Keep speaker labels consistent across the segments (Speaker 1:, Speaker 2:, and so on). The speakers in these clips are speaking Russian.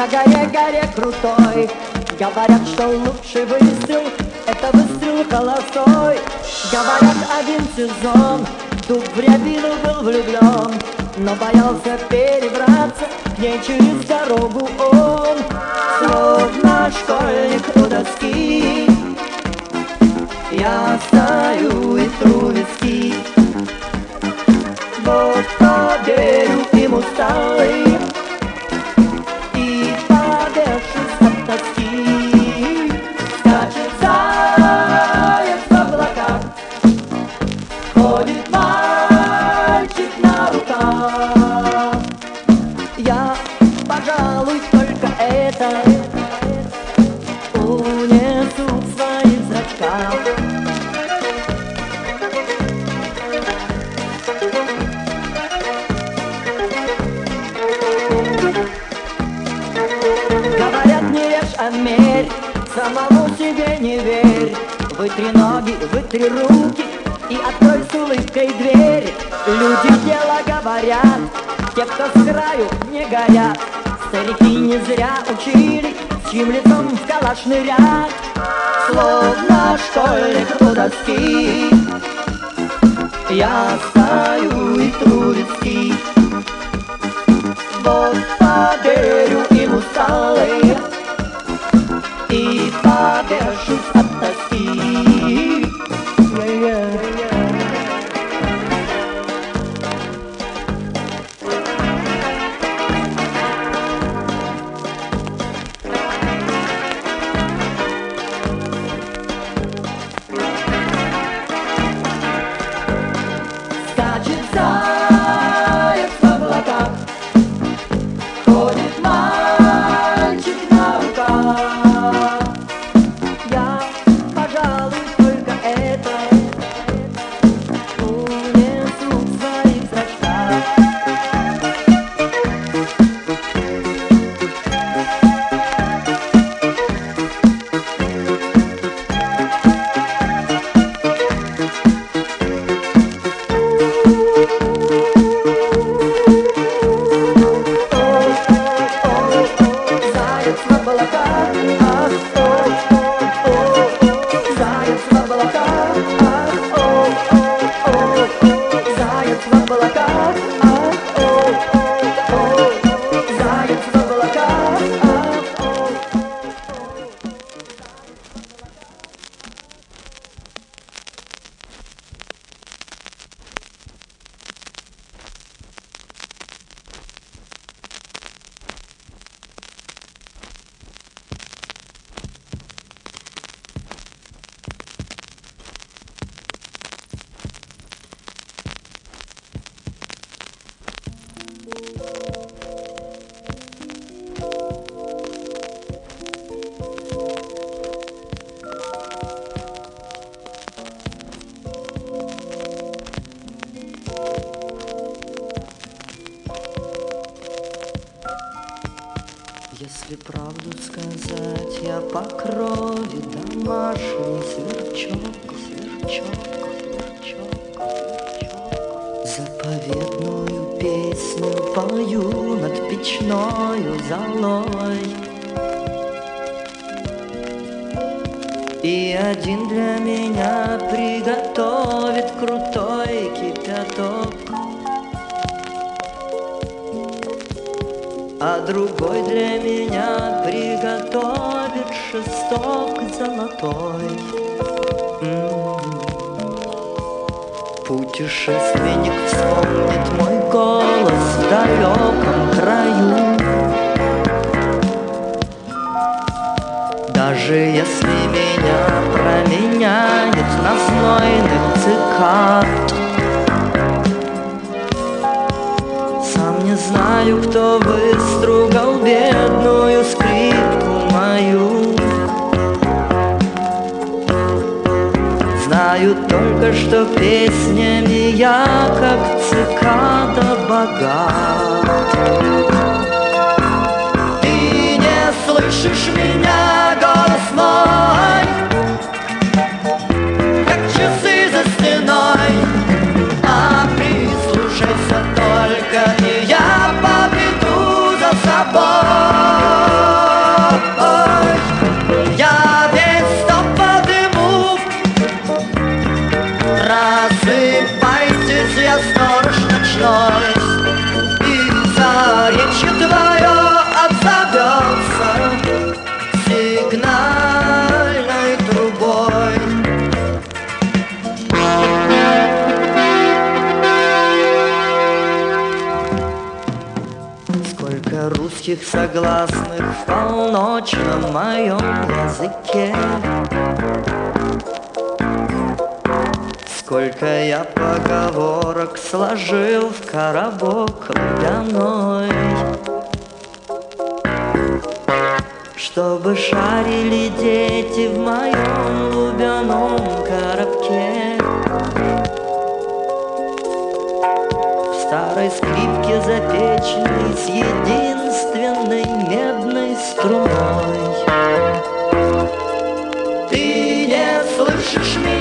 Speaker 1: На горе, горе крутой. Говорят, что лучший выстрел — это выстрел холостой Говорят, один сезон Дуб в рябину был влюблен Но боялся перебраться к ней через дорогу он. Словно школьник у доски. Я стою и тру виски. Вот поверю им усталый Вытри ноги, вытри руки и открой с улыбкой дверь Люди дело говорят, те, кто с краю не горят. Старики не зря учили, с чьим лицом в калаш нырять. Словно школьник у доски. Я стою и виски Вот поверю им усталые. И повешусь от тоски кто выстругал бедную скрипку мою. Знаю только, что песнями я, как цикада, богат. Ты не слышишь меня, голос мой согласных в полночном моем языке. Сколько я поговорок сложил в коробок водяной, Чтобы шарили дети в моем лубяном коробке. В старой скрипке запеченный съедин струной. Ты не слышишь меня.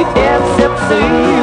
Speaker 2: Тебе все псы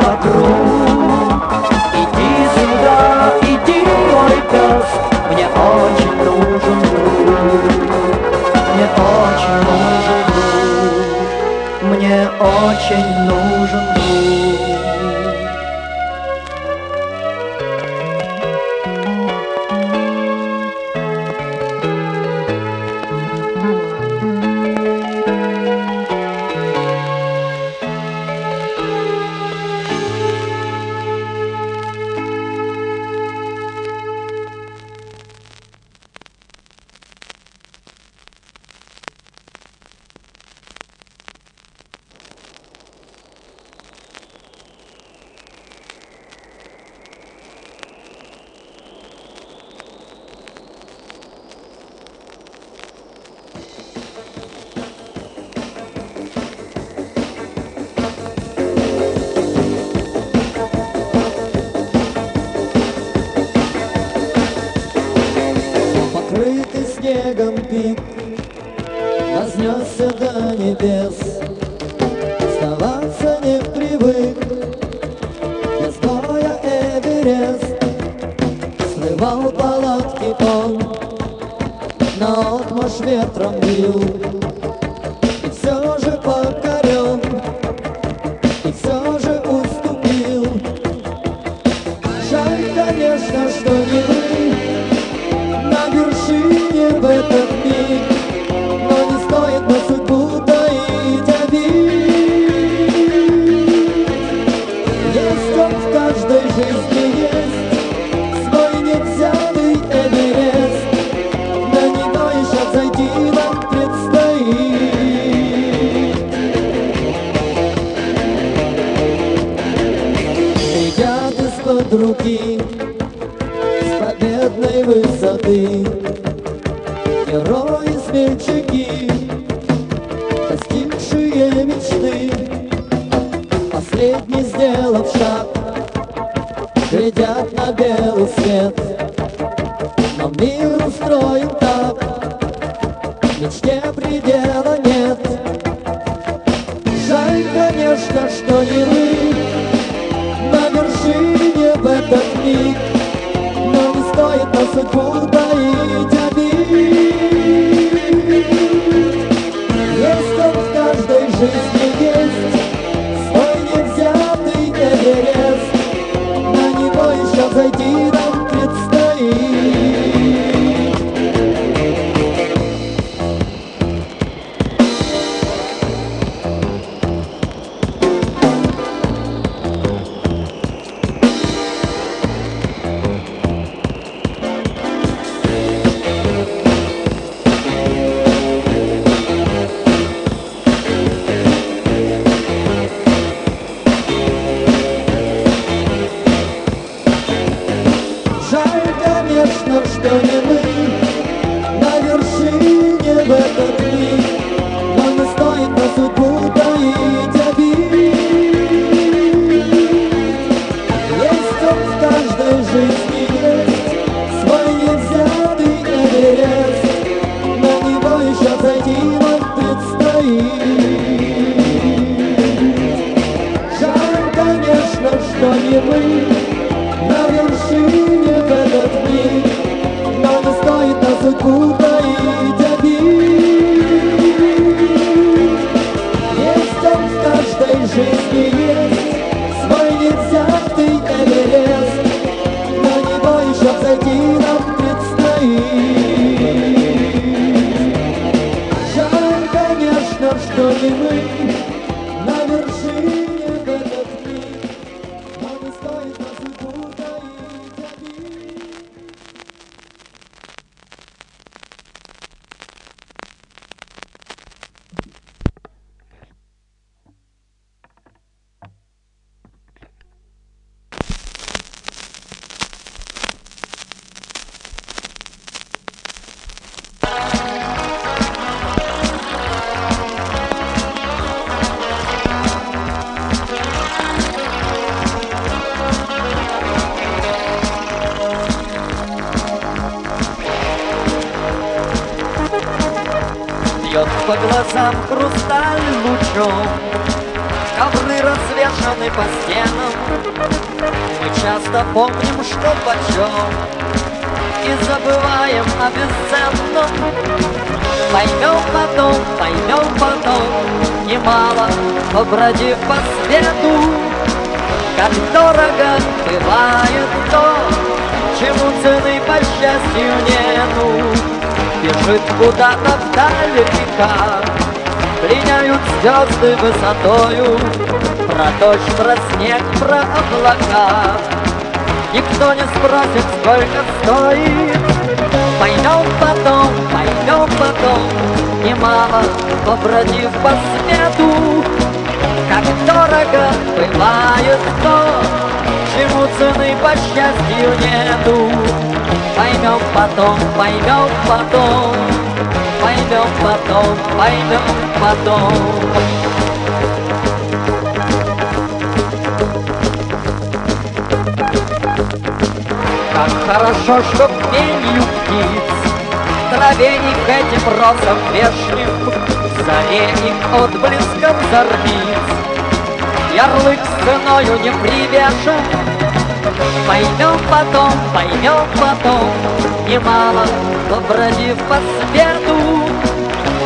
Speaker 1: побродив по свету,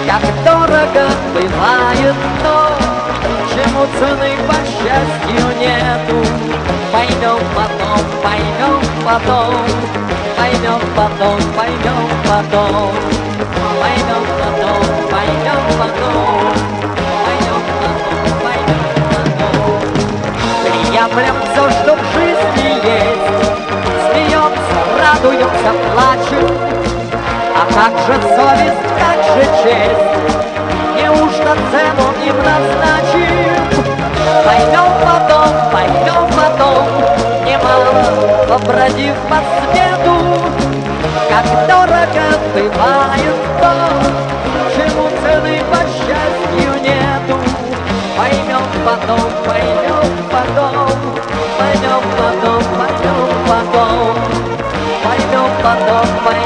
Speaker 1: Как дорого бывает то, Чему цены по счастью нету. Поймем потом, поймем потом, Поймем потом, поймем потом, Поймем потом, поймем потом, Поймем потом, поймем потом. Приемлем все, что в жизни радуемся, плачем, А как же совесть, как же честь, Неужто цену им назначим? Пойдем потом, пойдем потом, Немало побродив по свету, Как дорого бывает то, Чему цены по счастью нету. Поймем потом, поймем потом, Пойдем потом, пойдем потом потом, пойдем потом,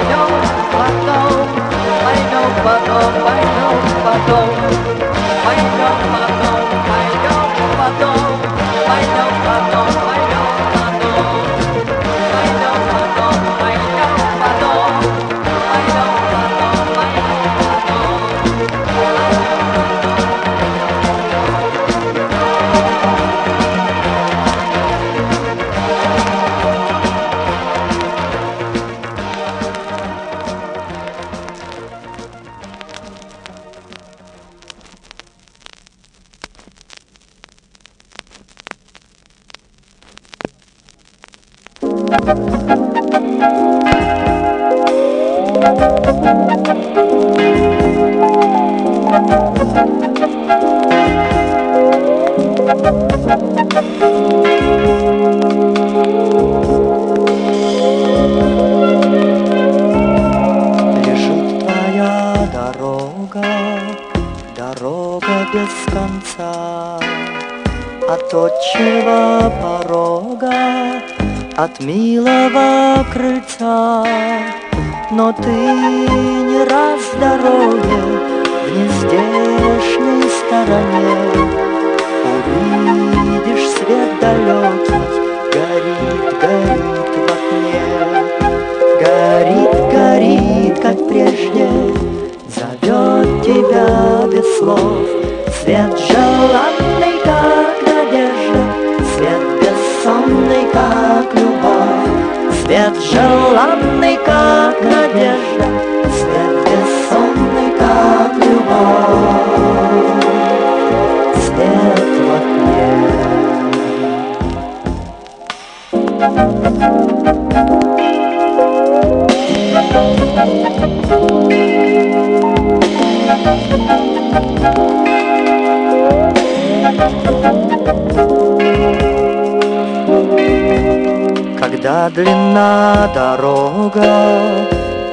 Speaker 3: To me.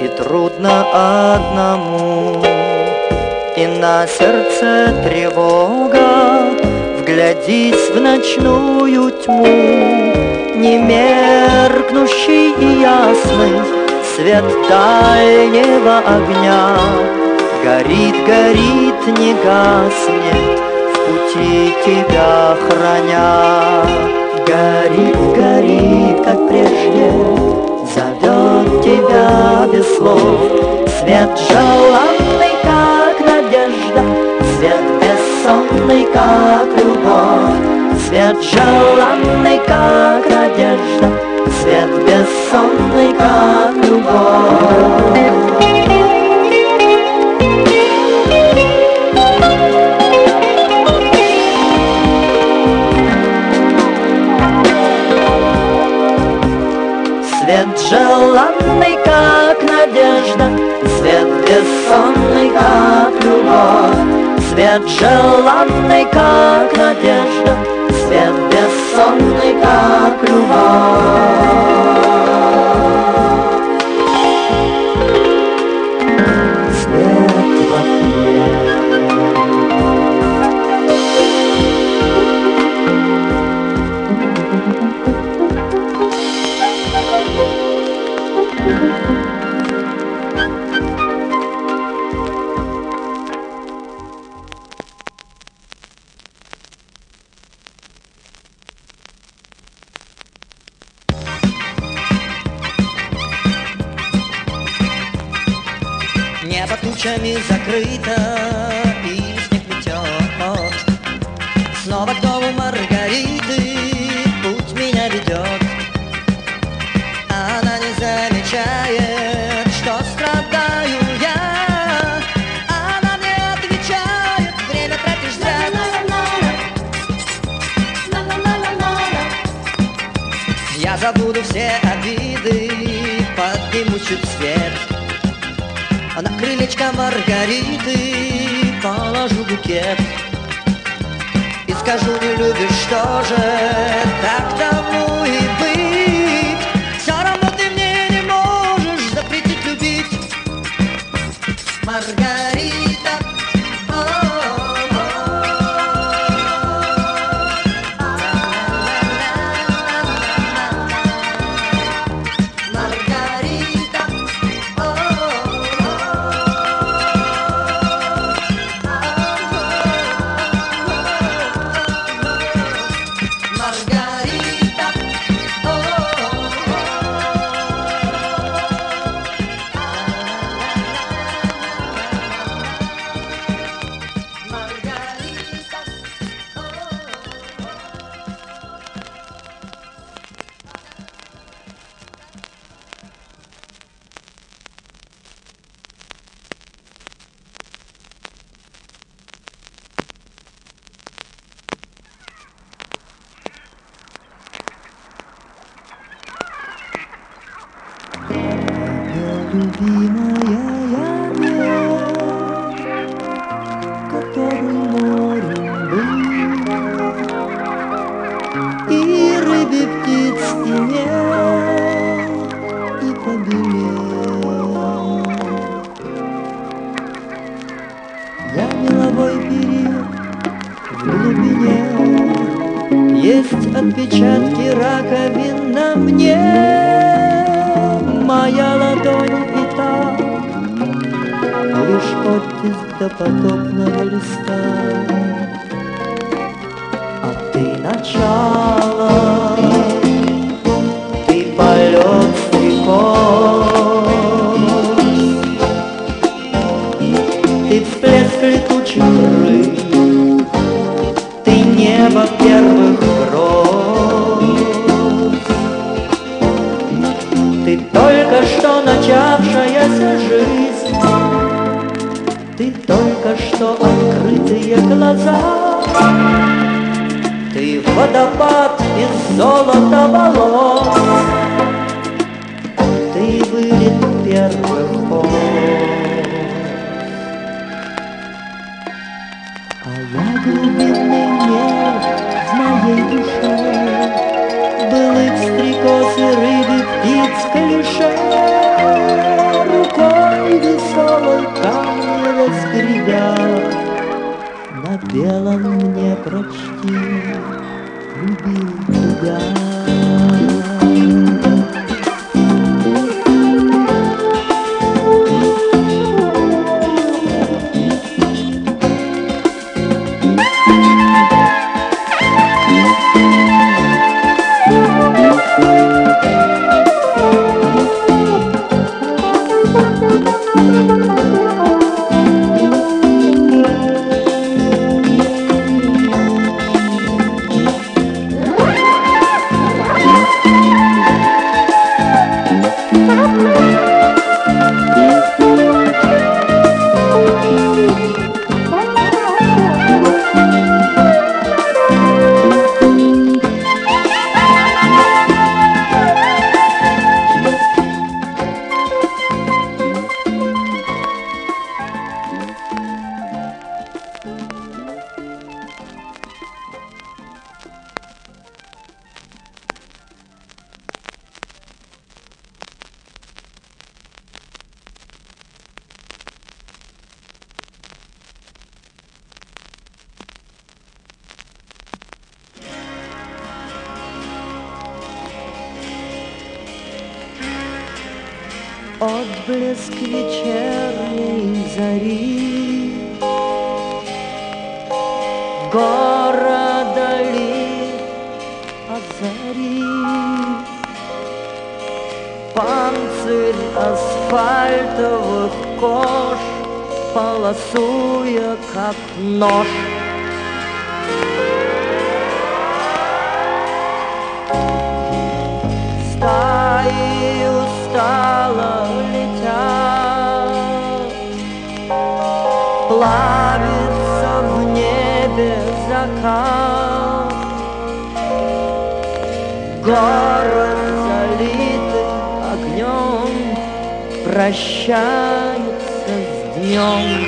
Speaker 3: И трудно одному, И на сердце тревога, вглядись в ночную тьму, Не меркнущий и ясный свет дальнего огня.
Speaker 1: Горит, горит, не гаснет, в пути тебя храня. Горит, горит, как прежде, зовет тебя без слов. Свет желанный, как надежда, свет бессонный, как любовь. Свет желанный, как надежда, свет бессонный, как любовь. Желанный, как надежда, Свет бессонный, как любовь. Свет желанный, как надежда, Свет бессонный, как любовь. отблеск вечерней зари. Города ли озари, Панцирь асфальтовых кож Полосуя, как нож. прощаются с днем.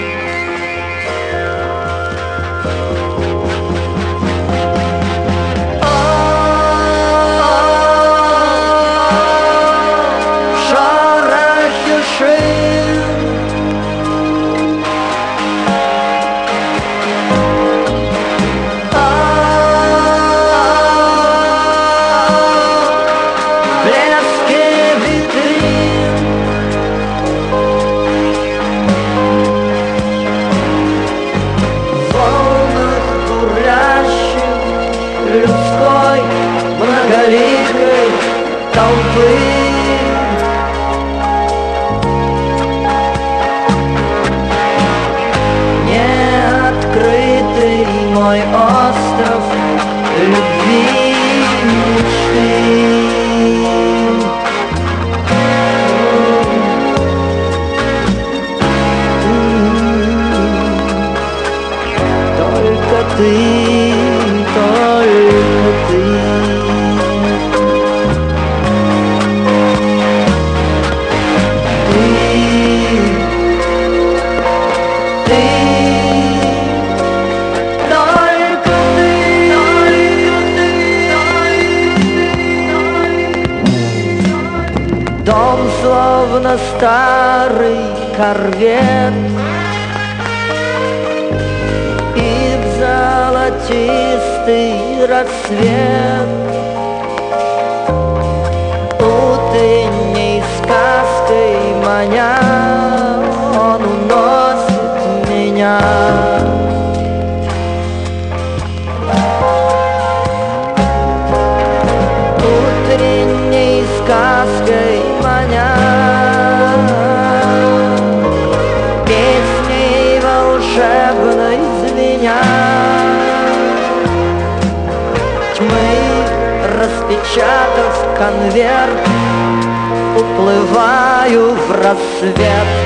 Speaker 1: старый корвет. И в золотистый рассвет. Утренней сказкой маня Запечатав конверт, уплываю в рассвет.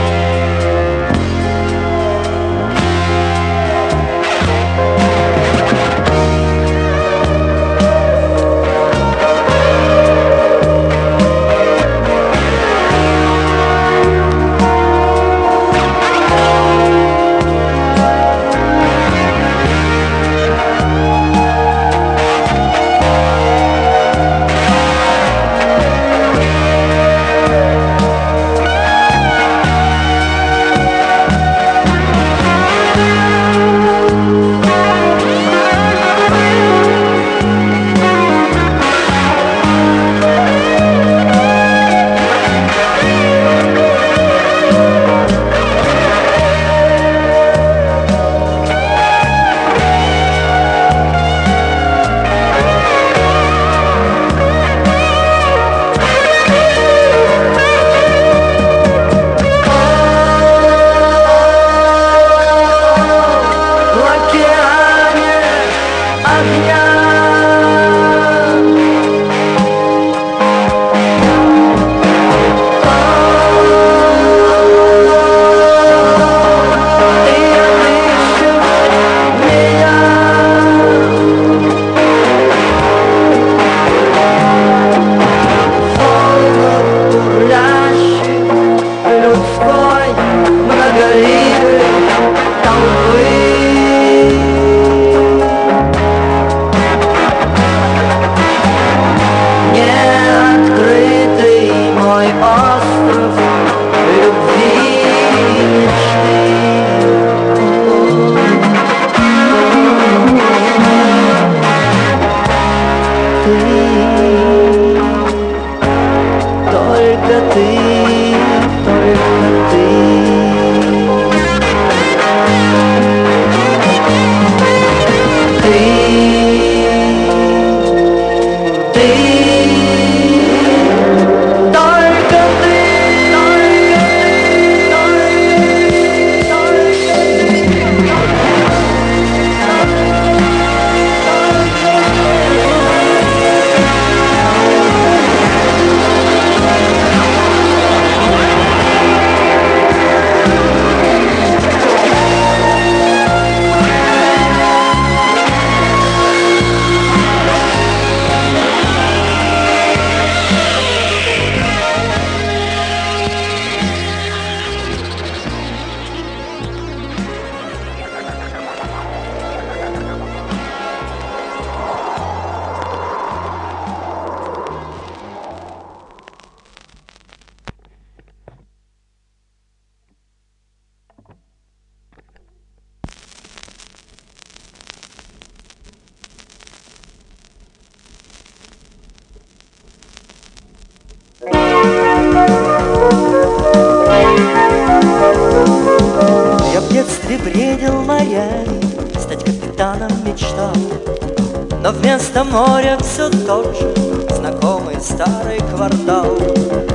Speaker 1: Старый квартал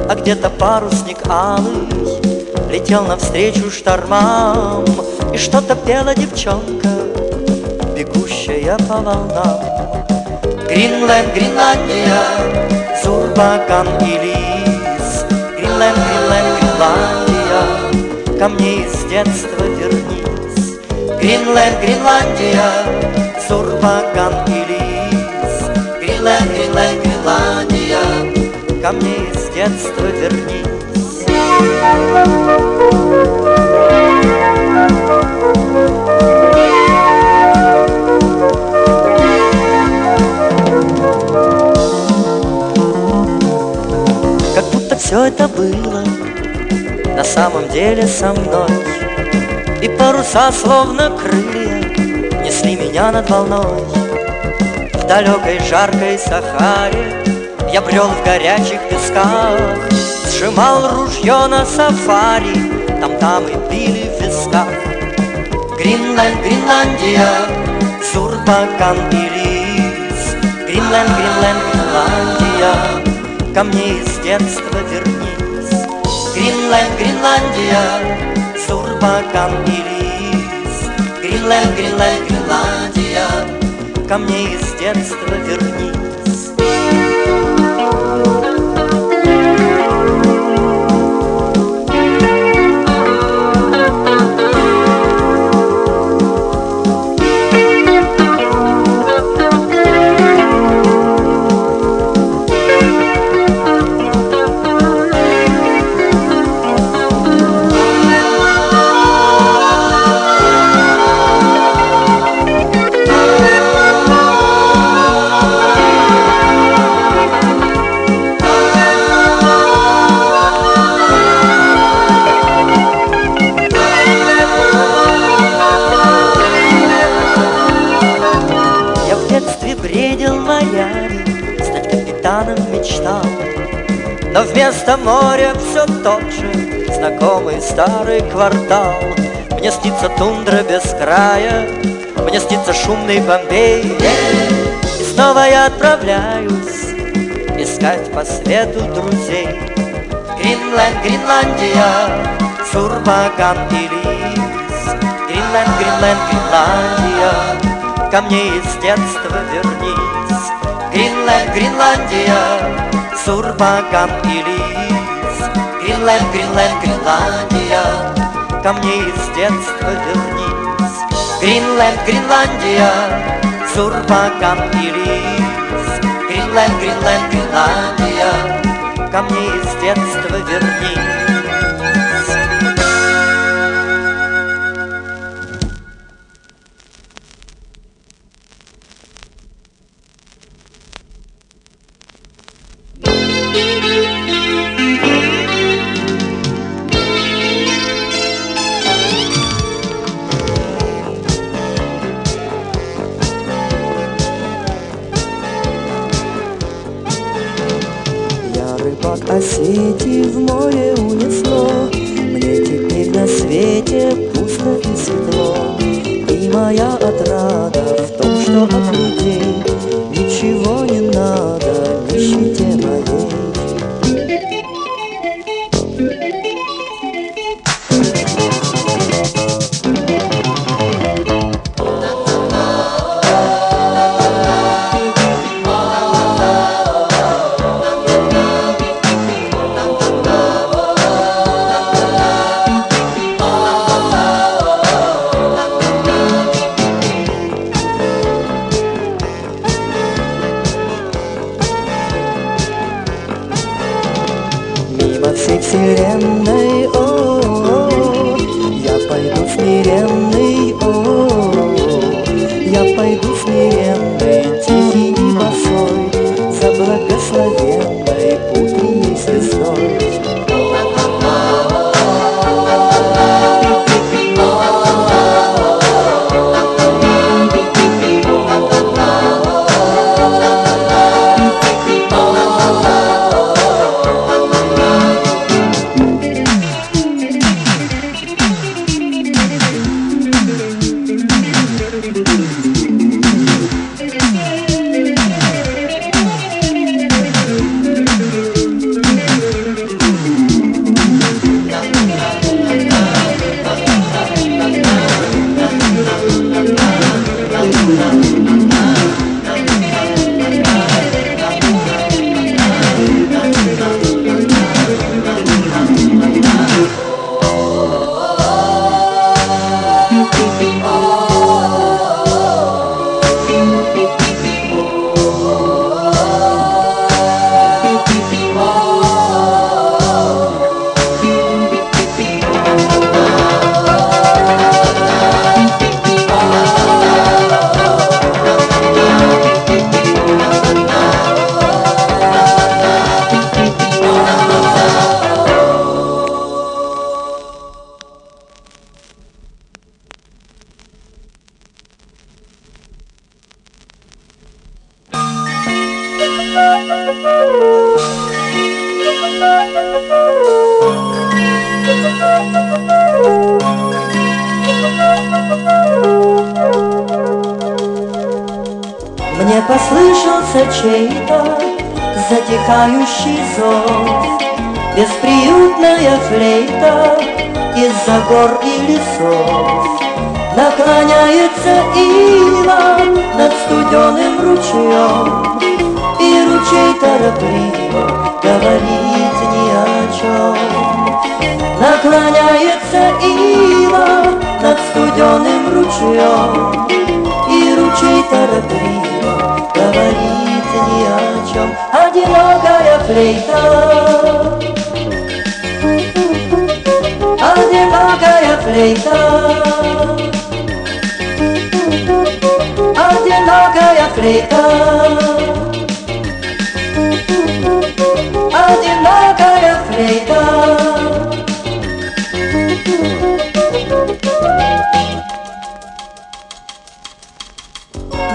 Speaker 1: А где-то парусник алый Летел навстречу штормам. И что-то пела девчонка Бегущая по волнам. Гринленд, Гренландия Зурбаган и Лис. Гринленд, Гринленд, Гренландия Ко мне из детства вернись. Гринленд, Гренландия Зурбаган и Лис. Гринленд, Гринленд, Гренландия Ко мне из детства вернись. Как будто все это было на самом деле со мной. И паруса словно крылья несли меня над волной. В далекой жаркой Сахаре я брел в горячих песках Сжимал ружье на сафари Там-там и били в висках. Гринланд, Гренландия Сурбакан и лис. Гринланд, Гринланд, Гренландия Ко мне из детства вернись. Гринланд, Гренландия Сурбакан и лис. Гринланд, Гринланд, Гренландия Ко мне из детства вернись Но вместо моря все тот же Знакомый старый квартал. Мне снится тундра без края, Мне снится шумный Бомбей. И снова я отправляюсь Искать по свету друзей. Гринленд, Гренландия, Сурбаган и Лис. Гринленд, Гринленд, Гренландия, Ко мне из детства вернись Гринленд, Гренландия Сурбаган и Лис. Гринленд, Гринленд, Гренландия Ко мне из детства вернись. Гринленд, Гренландия Сурбаган и Лис. Гринленд, Гринленд, Гренландия Ко мне из детства вернись И ручей торопливо говорит ни о чем Наклоняется ива над студеным ручьем И ручей торопливо говорит ни о чем Одинокая флейта Одинокая флейта Одинокая флейта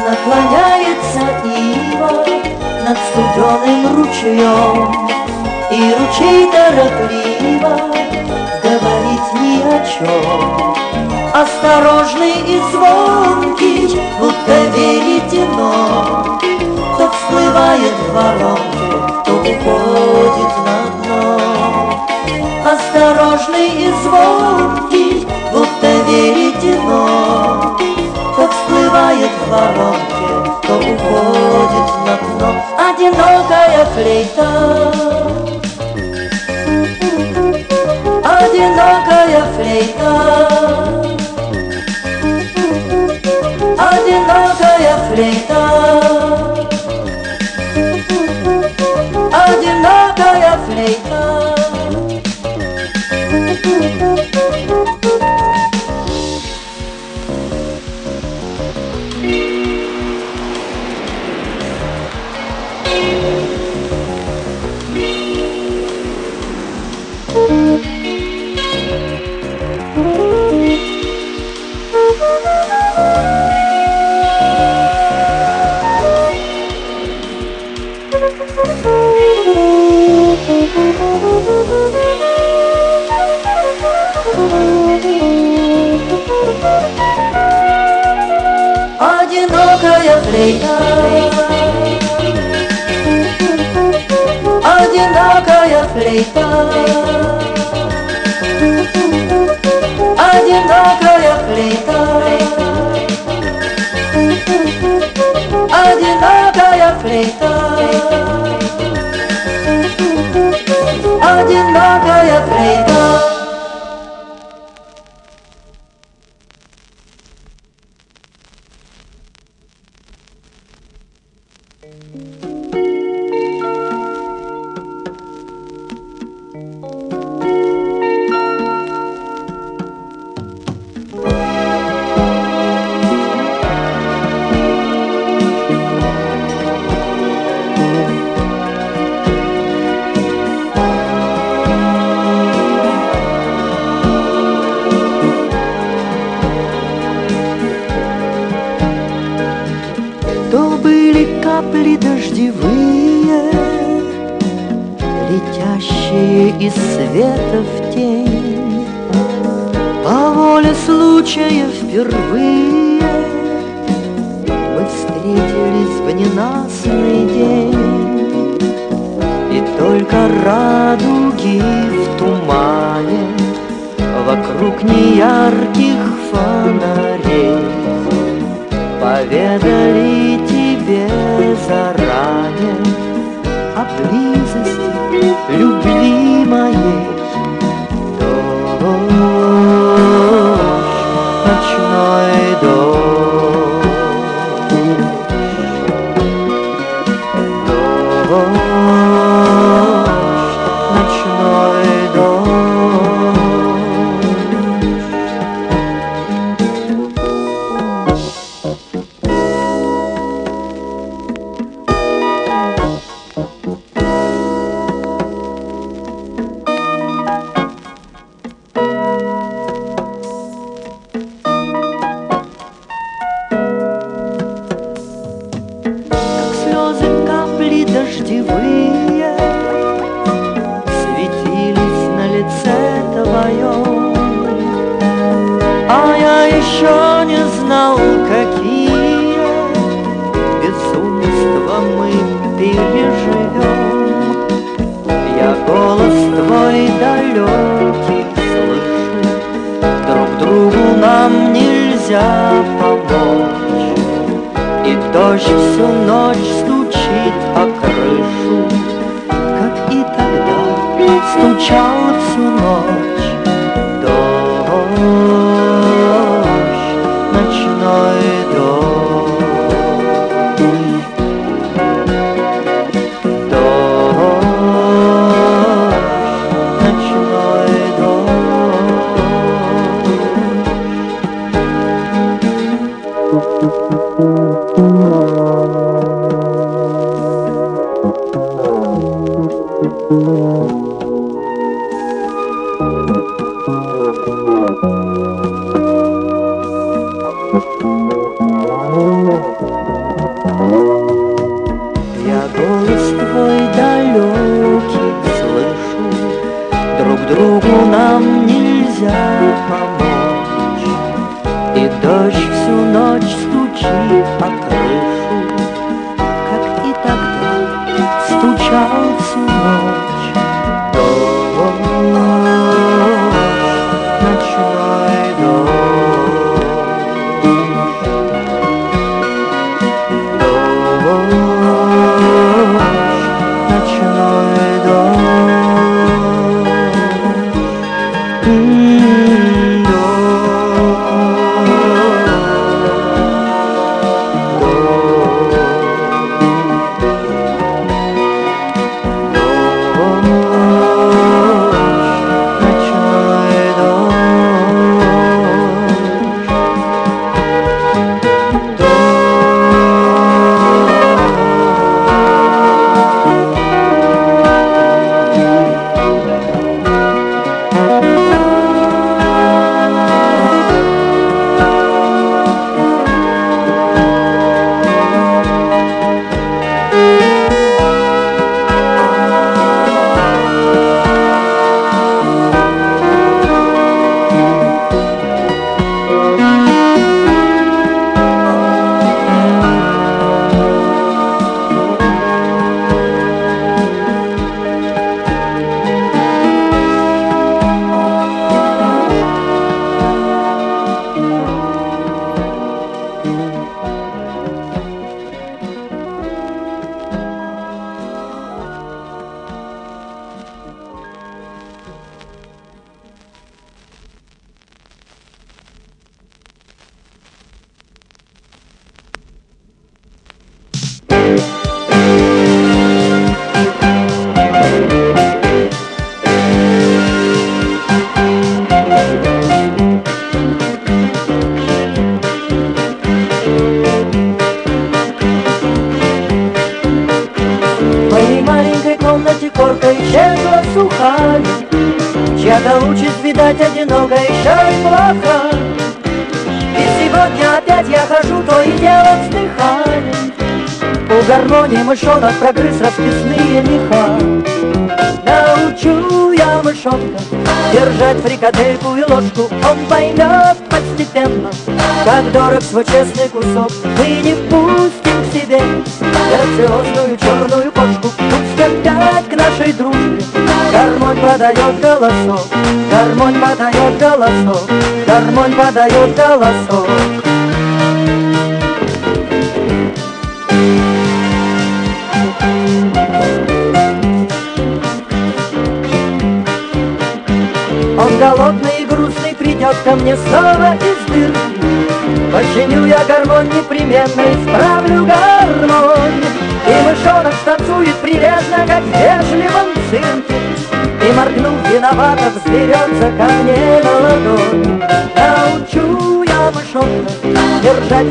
Speaker 1: Наклоняется ива над студеным ручьем И ручей торопливо говорит ни о чем Осторожный и звонкий, будто веретено То всплывает в воронке, то уходит Осторожный и звонкий, будто веретено То всплывает в воронке, то уходит на дно Одинокая флейта Одинокая флейта Одинокая флейта Одинокая флейта Одинокая флейта Одинокая флейта Одинокая флейта
Speaker 2: были капли дождевые, Летящие из света в тень. По воле случая впервые Мы встретились в ненастный день, И только радуги в тумане Вокруг неярких фонарей Поведали заранее О близости любви моей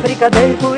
Speaker 1: fábrica de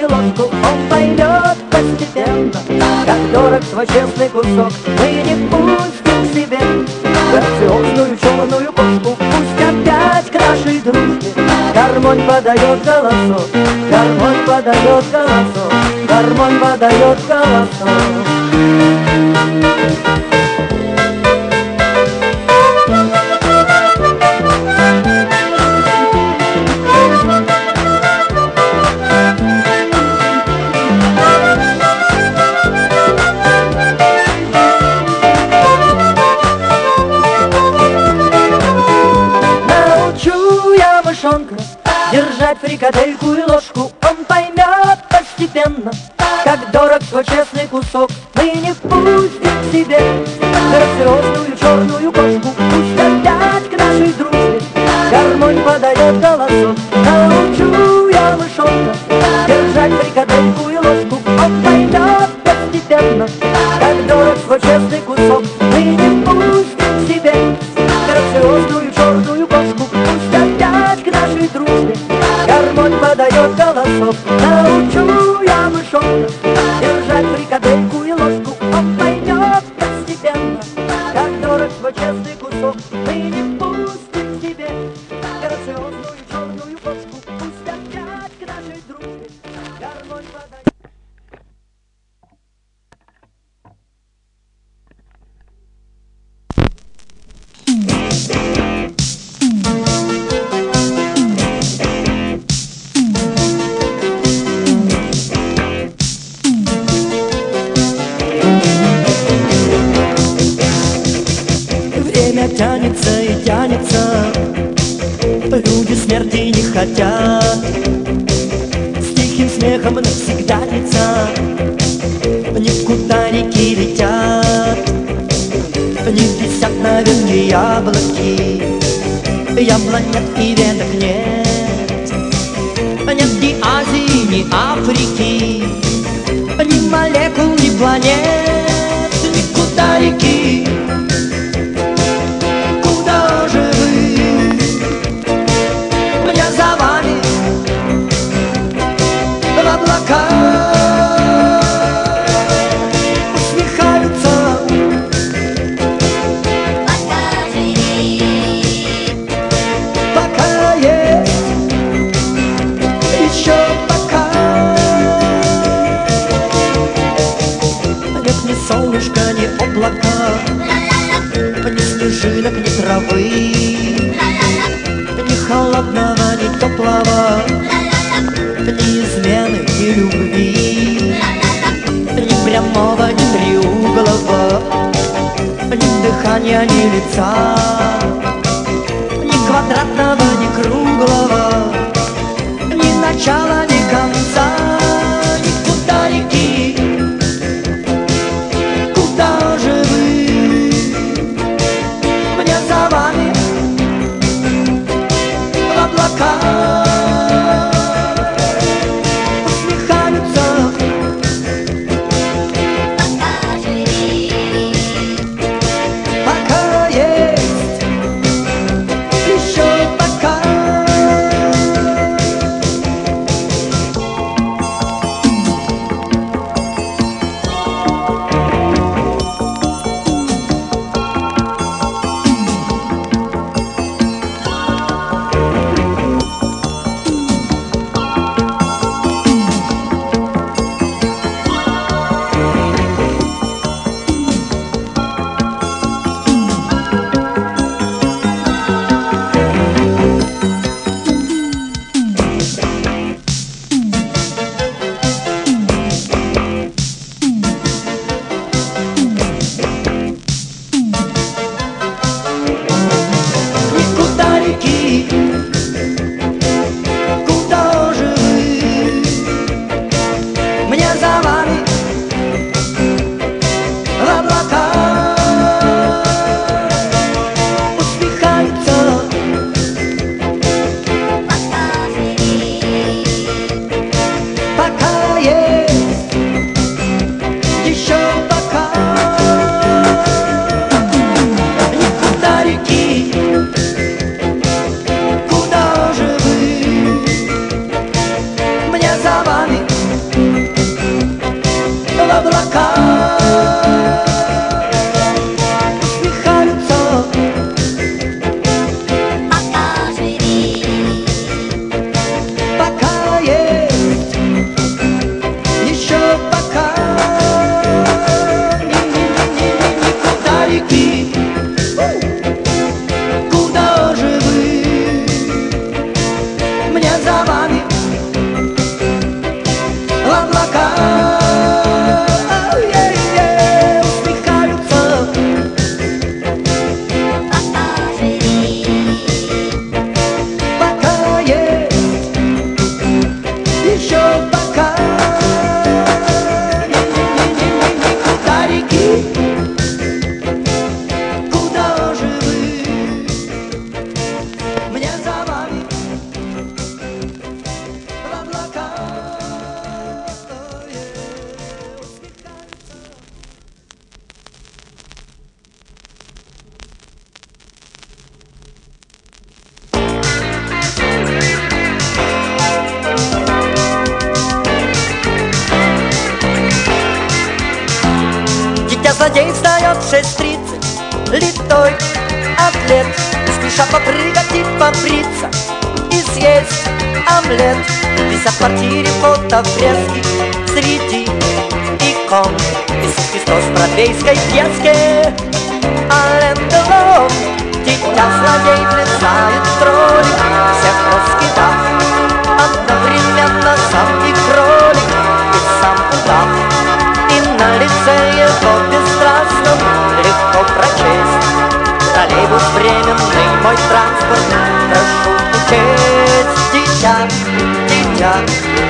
Speaker 1: Дитя,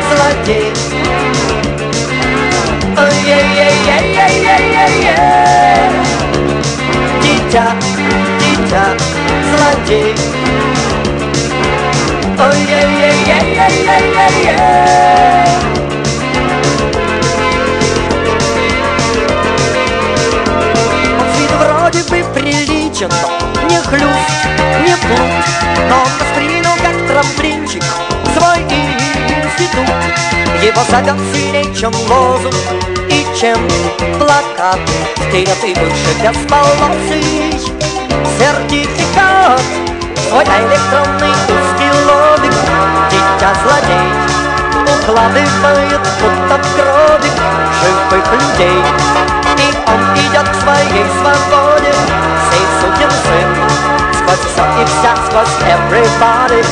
Speaker 1: злодей Ой-ей-ей-ей-ей-ей-ей Дитя, дитя, злодей Ой-ей-ей-ей-ей-ей-ей Он с виду вроде бы приличен, не хлюст, не плут, но он воспринял как трамплинчик свой институт. Его сильней, чем лозунг и чем плакат. Вперед и выше бесполосый сертификат. Свой электронный узкий лобик, дитя злодей, укладывает будто гробик живых людей. И он идет к своей свободе, сей сукин сын, сквозь все и вся, сквозь everybody,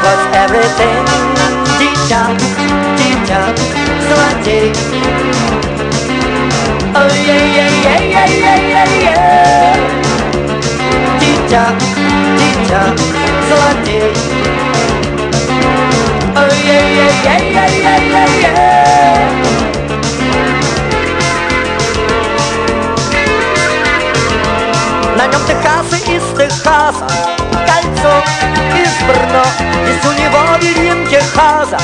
Speaker 1: сквозь everything. Дитя, дитя, злодей. Ой-ей-ей-ей-ей-ей-ей-ей. Дитя, дитя, злодей. Ой-ей-ей-ей-ей-ей-ей. На нем Техасы из Техаса, кольцо из Брно. Есть у него вильям Техаса,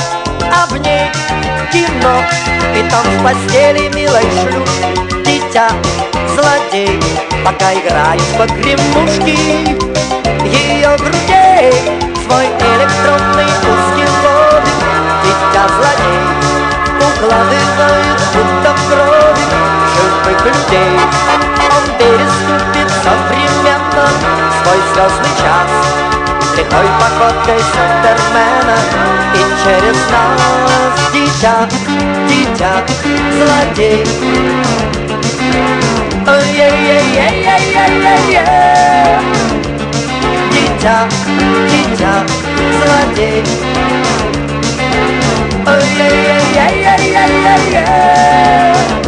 Speaker 1: а в ней кино. И там в постели милой шлюшки дитя, злодей, пока играет по гремушки ее грудей. Свой электронный узкий лобик, дитя, злодей, укладывает будто в гробик живых людей. Он переступит свой звездный час Лихой походкой Супермена И через нас дитя, дитя, злодей Ой-ей-ей-ей-ей-ей-ей Дитя, дитя, злодей Ой-ей-ей-ей-ей-ей-ей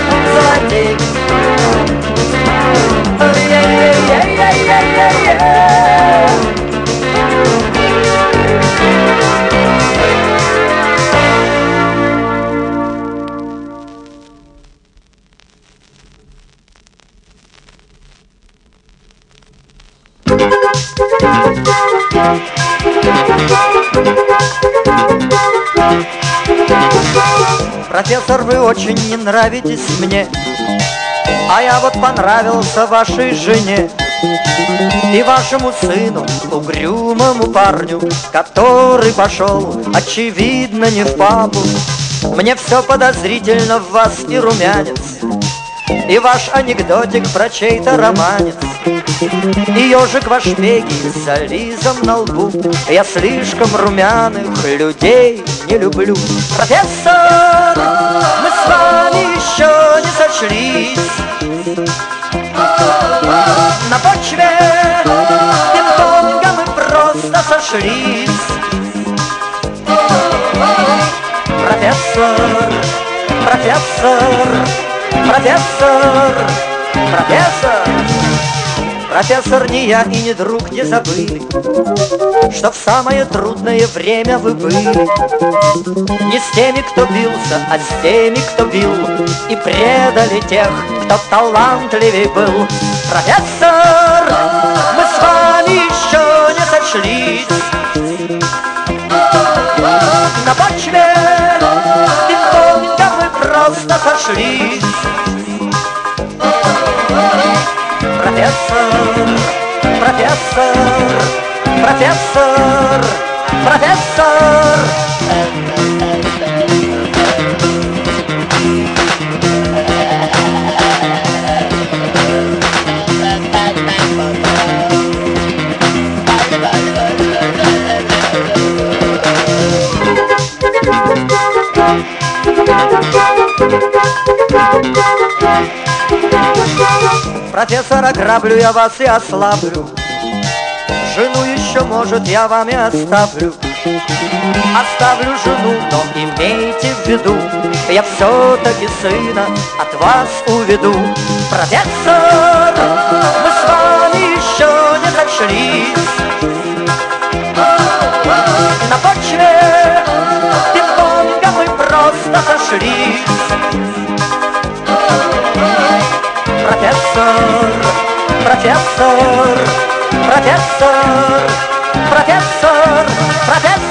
Speaker 1: Очень не нравитесь мне. А я вот понравился вашей жене И вашему сыну, угрюмому парню Который пошел, очевидно, не в папу. Мне все подозрительно в вас и румянец И ваш анекдотик про чей-то романец. И ежик ваш беги с зализом на лбу. Я слишком румяных людей не люблю. Профессор, мы еще не сошлись На почве пинг-понга мы просто сошлись. Профессор, профессор, профессор, профессор. Профессор, не я и не друг не забыли, Что в самое трудное время вы были. Не с теми, кто бился, а с теми, кто бил, И предали тех, кто талантливей был. Профессор, мы с вами еще не сошлись. На почве пинг-понга мы просто сошлись. Профессор, профессор, профессор, профессор. Профессор, ограблю я вас и ослаблю. Жену еще, может, я вам и оставлю. Оставлю жену, но имейте в виду Я все-таки сына от вас уведу. Профессор, мы с вами еще не сошлись На почве пинг-понга мы просто сошлись профессор, профессор, профессор, профессор,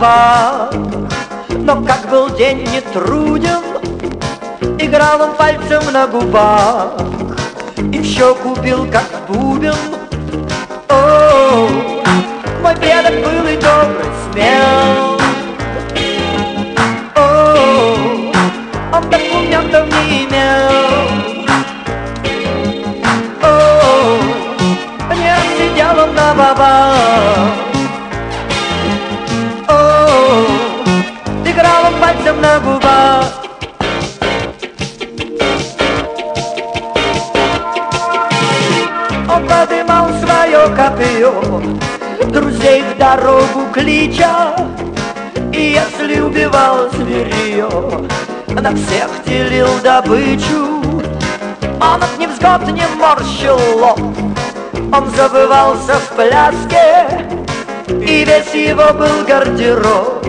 Speaker 1: бабах, но как был день не труден, играл он пальцем на губах. И в щеку бил, как Он от невзгод не морщил лоб, он забывался в пляске, и весь его был гардероб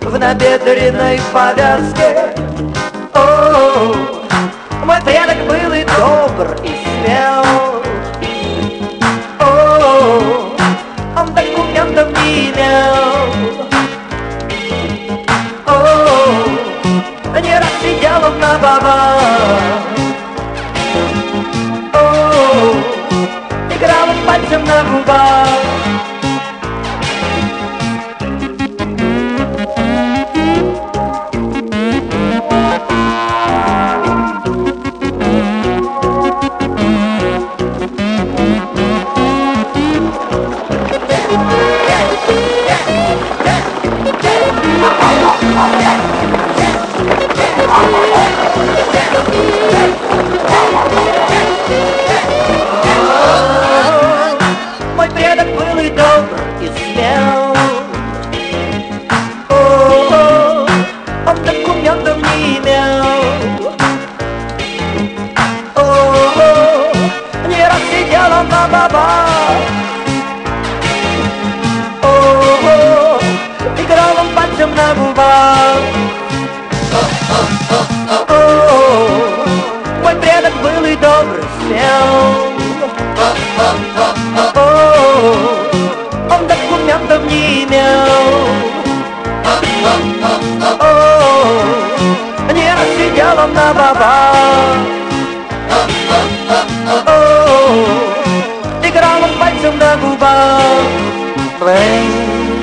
Speaker 1: в набедренной повязке. О, мой предок был и добр, и смел. сумел О, он документов не имел. О, не рассидел он на бабах. О, играл он пальцем на губах.
Speaker 4: Play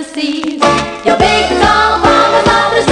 Speaker 4: seas. Your big tall mama's on the